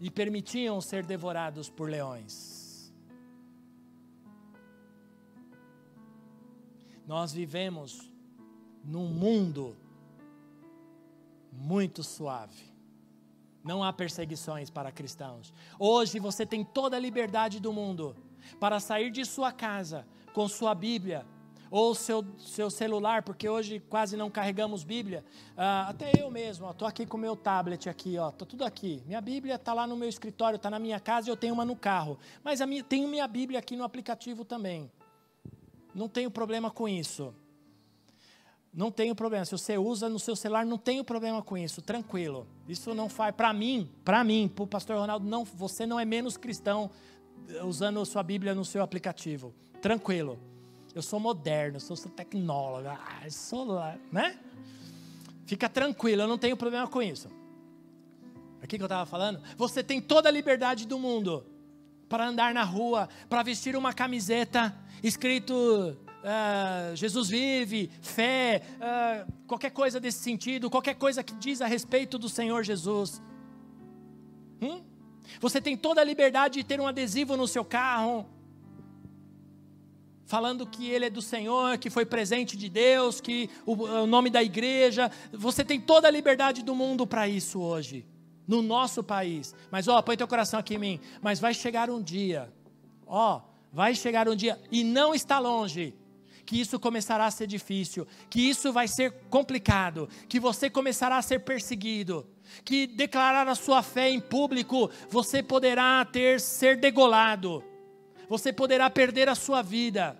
E permitiam ser devorados por leões. Nós vivemos num mundo muito suave. Não há perseguições para cristãos. Hoje você tem toda a liberdade do mundo para sair de sua casa com sua Bíblia, ou seu, seu celular, porque hoje quase não carregamos Bíblia. Ah, até eu mesmo, estou aqui com meu tablet aqui, ó, tô tudo aqui. Minha Bíblia está lá no meu escritório, está na minha casa e eu tenho uma no carro. Mas a minha, tenho minha Bíblia aqui no aplicativo também. Não tenho problema com isso. Não tenho problema. Se você usa no seu celular, não tenho problema com isso. Tranquilo. Isso não faz. Para mim, para mim, para o pastor Ronaldo, não, você não é menos cristão usando sua Bíblia no seu aplicativo. Tranquilo. Eu sou moderno, sou, tecnólogo, ah, sou lá, né? Fica tranquilo, eu não tenho problema com isso. O que eu estava falando? Você tem toda a liberdade do mundo para andar na rua, para vestir uma camiseta escrito uh, Jesus vive, fé, uh, qualquer coisa desse sentido, qualquer coisa que diz a respeito do Senhor Jesus. Hum? Você tem toda a liberdade de ter um adesivo no seu carro falando que ele é do Senhor, que foi presente de Deus, que o, o nome da igreja. Você tem toda a liberdade do mundo para isso hoje, no nosso país. Mas ó, põe teu coração aqui em mim. Mas vai chegar um dia, ó, vai chegar um dia, e não está longe, que isso começará a ser difícil, que isso vai ser complicado, que você começará a ser perseguido, que declarar a sua fé em público, você poderá ter ser degolado. Você poderá perder a sua vida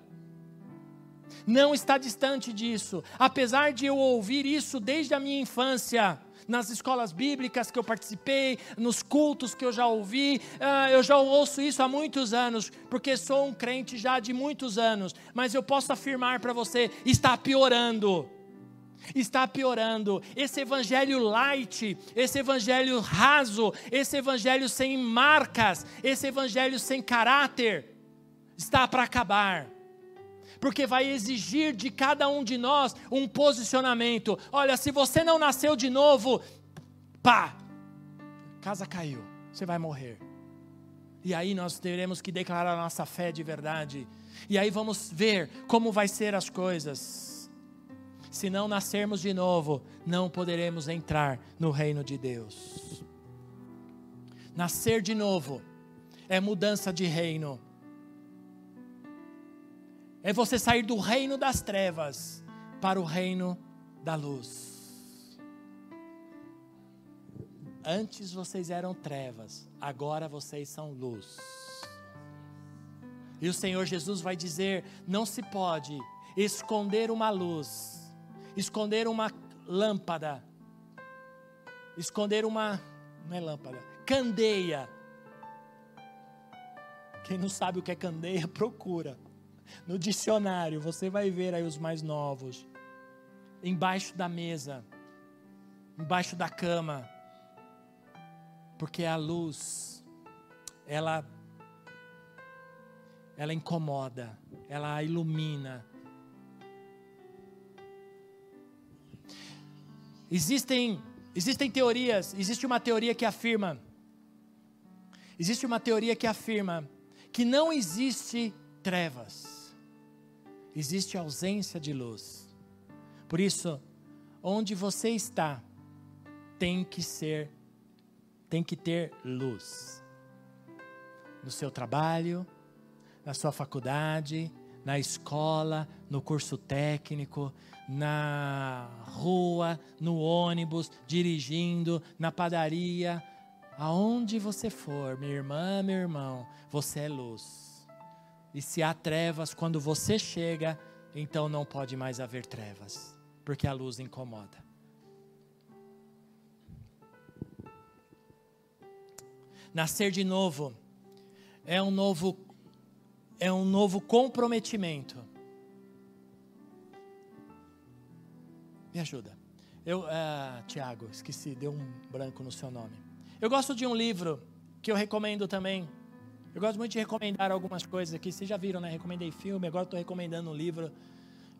não está distante disso. Apesar de eu ouvir isso desde a minha infância, nas escolas bíblicas que eu participei, nos cultos que eu já ouvi, uh, eu já ouço isso há muitos anos, porque sou um crente já de muitos anos, mas eu posso afirmar para você: está piorando. Está piorando. Esse evangelho light, esse evangelho raso, esse evangelho sem marcas, esse evangelho sem caráter, está para acabar porque vai exigir de cada um de nós um posicionamento. Olha, se você não nasceu de novo, pá, casa caiu, você vai morrer. E aí nós teremos que declarar a nossa fé de verdade. E aí vamos ver como vai ser as coisas. Se não nascermos de novo, não poderemos entrar no reino de Deus. Nascer de novo é mudança de reino. É você sair do reino das trevas para o reino da luz. Antes vocês eram trevas, agora vocês são luz. E o Senhor Jesus vai dizer: não se pode esconder uma luz, esconder uma lâmpada, esconder uma. Não é lâmpada, candeia. Quem não sabe o que é candeia, *laughs* procura. No dicionário, você vai ver aí os mais novos. Embaixo da mesa, embaixo da cama, porque a luz, ela ela incomoda, ela ilumina. Existem existem teorias, existe uma teoria que afirma existe uma teoria que afirma que não existe trevas. Existe ausência de luz. Por isso, onde você está tem que ser tem que ter luz. No seu trabalho, na sua faculdade, na escola, no curso técnico, na rua, no ônibus, dirigindo, na padaria, aonde você for, minha irmã, meu irmão, você é luz. E se há trevas quando você chega, então não pode mais haver trevas, porque a luz incomoda. Nascer de novo é um novo é um novo comprometimento. Me ajuda. Eu, uh, Tiago, esqueci, deu um branco no seu nome. Eu gosto de um livro que eu recomendo também. Eu gosto muito de recomendar algumas coisas aqui. Vocês já viram, né? Recomendei filme, agora estou recomendando um livro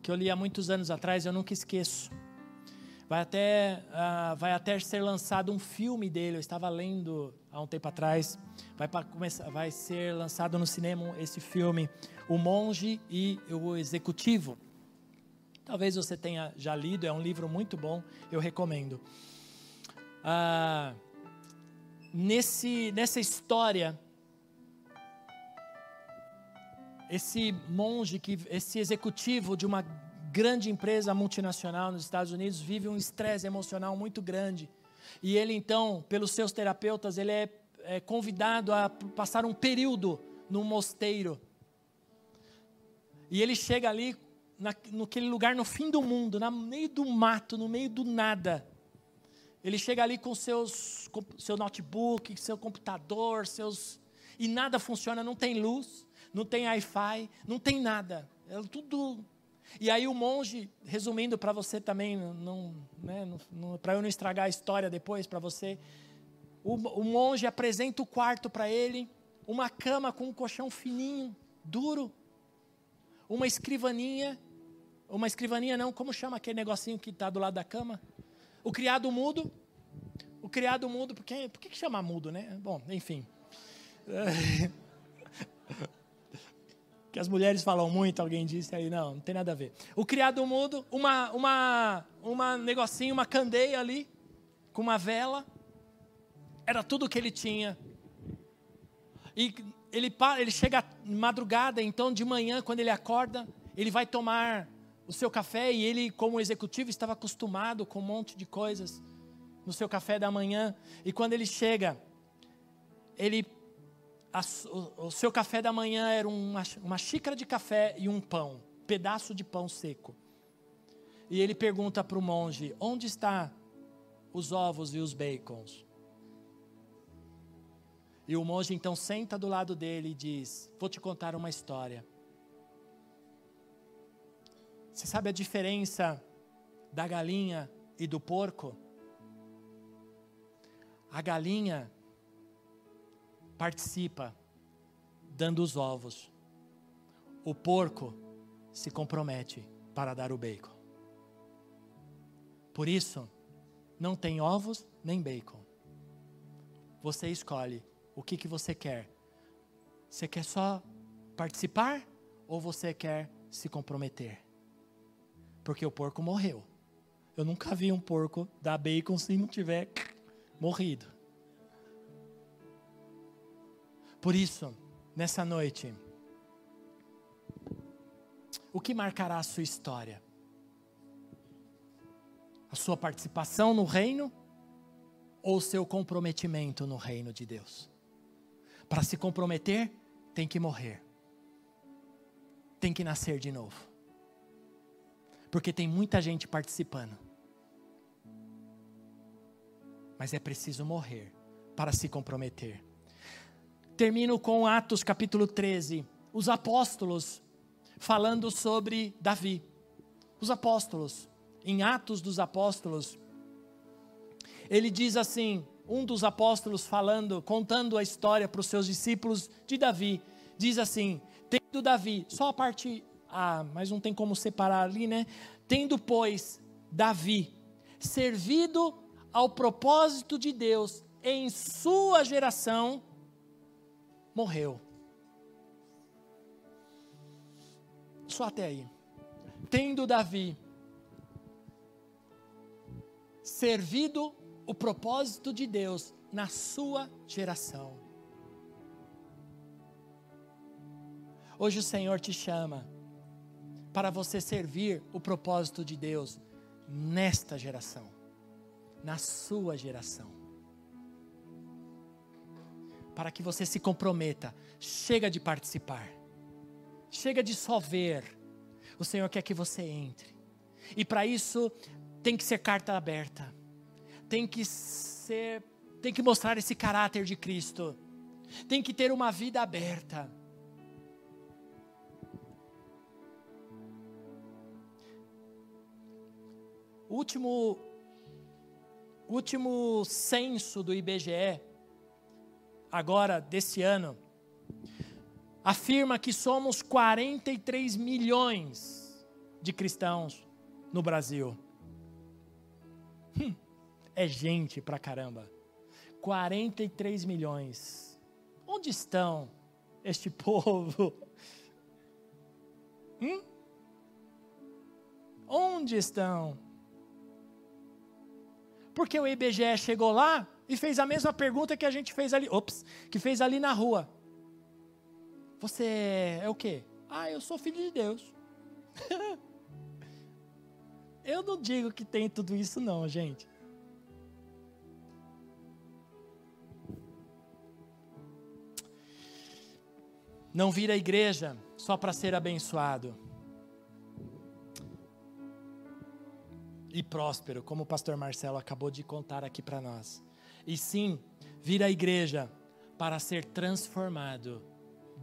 que eu li há muitos anos atrás, eu nunca esqueço. Vai até, uh, vai até ser lançado um filme dele. Eu estava lendo há um tempo atrás. Vai, começar, vai ser lançado no cinema esse filme, O Monge e o Executivo. Talvez você tenha já lido, é um livro muito bom, eu recomendo. Uh, nesse, nessa história, esse monge, que, esse executivo de uma grande empresa multinacional nos Estados Unidos vive um estresse emocional muito grande. E ele então, pelos seus terapeutas, ele é, é convidado a passar um período no mosteiro. E ele chega ali na, naquele lugar no fim do mundo, no meio do mato, no meio do nada. Ele chega ali com seus, com seu notebook, seu computador, seus e nada funciona, não tem luz, não tem Wi-Fi, não tem nada. É tudo e aí o monge, resumindo para você também, não, né, para eu não estragar a história depois para você, o, o monge apresenta o quarto para ele, uma cama com um colchão fininho, duro, uma escrivaninha, uma escrivaninha não, como chama aquele negocinho que está do lado da cama? O criado mudo, o criado mudo, porque, por que chama mudo, né? Bom, enfim. *laughs* que as mulheres falam muito, alguém disse aí, não, não tem nada a ver. O criado mudo, uma, uma, uma negocinho, uma candeia ali, com uma vela, era tudo que ele tinha. E ele, ele chega madrugada, então de manhã, quando ele acorda, ele vai tomar o seu café e ele, como executivo, estava acostumado com um monte de coisas no seu café da manhã. E quando ele chega, ele a, o, o, seu café da manhã era uma, uma xícara de café e um pão, pedaço de pão seco. E ele pergunta para o monge: onde está os ovos e os bacons? E o monge então senta do lado dele e diz: Vou te contar uma história. Você sabe a diferença da galinha e do porco? A galinha participa dando os ovos. O porco se compromete para dar o bacon. Por isso, não tem ovos nem bacon. Você escolhe o que, que você quer. Você quer só participar ou você quer se comprometer? Porque o porco morreu. Eu nunca vi um porco dar bacon se não tiver morrido. Por isso, nessa noite, o que marcará a sua história? A sua participação no reino ou o seu comprometimento no reino de Deus? Para se comprometer, tem que morrer, tem que nascer de novo, porque tem muita gente participando, mas é preciso morrer para se comprometer. Termino com Atos capítulo 13, os apóstolos falando sobre Davi. Os apóstolos, em Atos dos Apóstolos, ele diz assim: um dos apóstolos falando, contando a história para os seus discípulos de Davi, diz assim: tendo Davi, só a parte A, mas não tem como separar ali, né? Tendo, pois, Davi servido ao propósito de Deus em sua geração, morreu. Só até aí. Tendo Davi servido o propósito de Deus na sua geração. Hoje o Senhor te chama para você servir o propósito de Deus nesta geração, na sua geração. Para que você se comprometa, chega de participar, chega de só ver. O Senhor quer que você entre, e para isso tem que ser carta aberta tem que ser, tem que mostrar esse caráter de Cristo. Tem que ter uma vida aberta. O último último censo do IBGE agora desse ano afirma que somos 43 milhões de cristãos no Brasil. Hum é gente pra caramba. 43 milhões. Onde estão este *laughs* povo? Hum? Onde estão? Porque o IBGE chegou lá e fez a mesma pergunta que a gente fez ali, ops, que fez ali na rua. Você é o quê? Ah, eu sou filho de Deus. *laughs* eu não digo que tem tudo isso não, gente. não vir à igreja só para ser abençoado e próspero, como o pastor Marcelo acabou de contar aqui para nós, e sim vir à igreja para ser transformado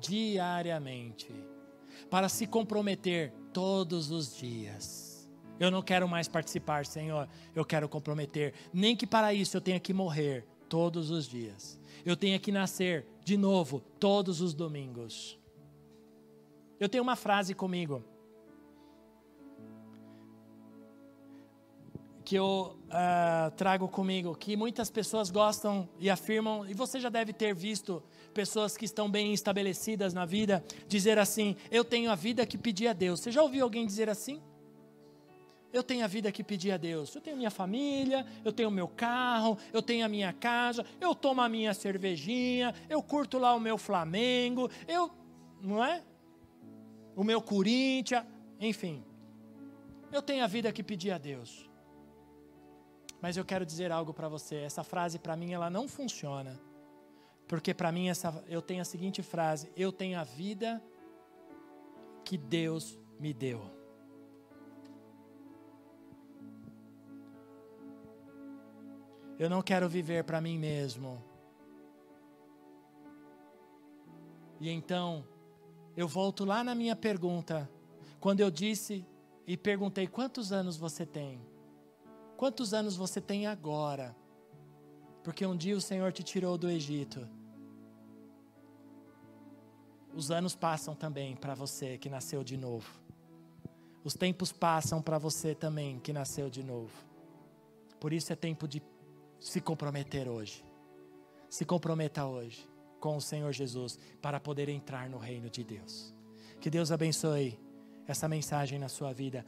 diariamente, para se comprometer todos os dias. Eu não quero mais participar, Senhor, eu quero comprometer, nem que para isso eu tenha que morrer todos os dias. Eu tenho que nascer de novo todos os domingos. Eu tenho uma frase comigo que eu uh, trago comigo, que muitas pessoas gostam e afirmam, e você já deve ter visto pessoas que estão bem estabelecidas na vida dizer assim: Eu tenho a vida que pedi a Deus. Você já ouviu alguém dizer assim? Eu tenho a vida que pedi a Deus. Eu tenho minha família, eu tenho meu carro, eu tenho a minha casa, eu tomo a minha cervejinha, eu curto lá o meu Flamengo, eu. Não é? O meu Corinthians, enfim. Eu tenho a vida que pedi a Deus. Mas eu quero dizer algo para você. Essa frase para mim ela não funciona. Porque para mim essa, eu tenho a seguinte frase: eu tenho a vida que Deus me deu. Eu não quero viver para mim mesmo. E então, eu volto lá na minha pergunta, quando eu disse e perguntei: quantos anos você tem? Quantos anos você tem agora? Porque um dia o Senhor te tirou do Egito. Os anos passam também para você que nasceu de novo. Os tempos passam para você também, que nasceu de novo. Por isso é tempo de se comprometer hoje. Se comprometa hoje com o Senhor Jesus para poder entrar no reino de Deus. Que Deus abençoe essa mensagem na sua vida.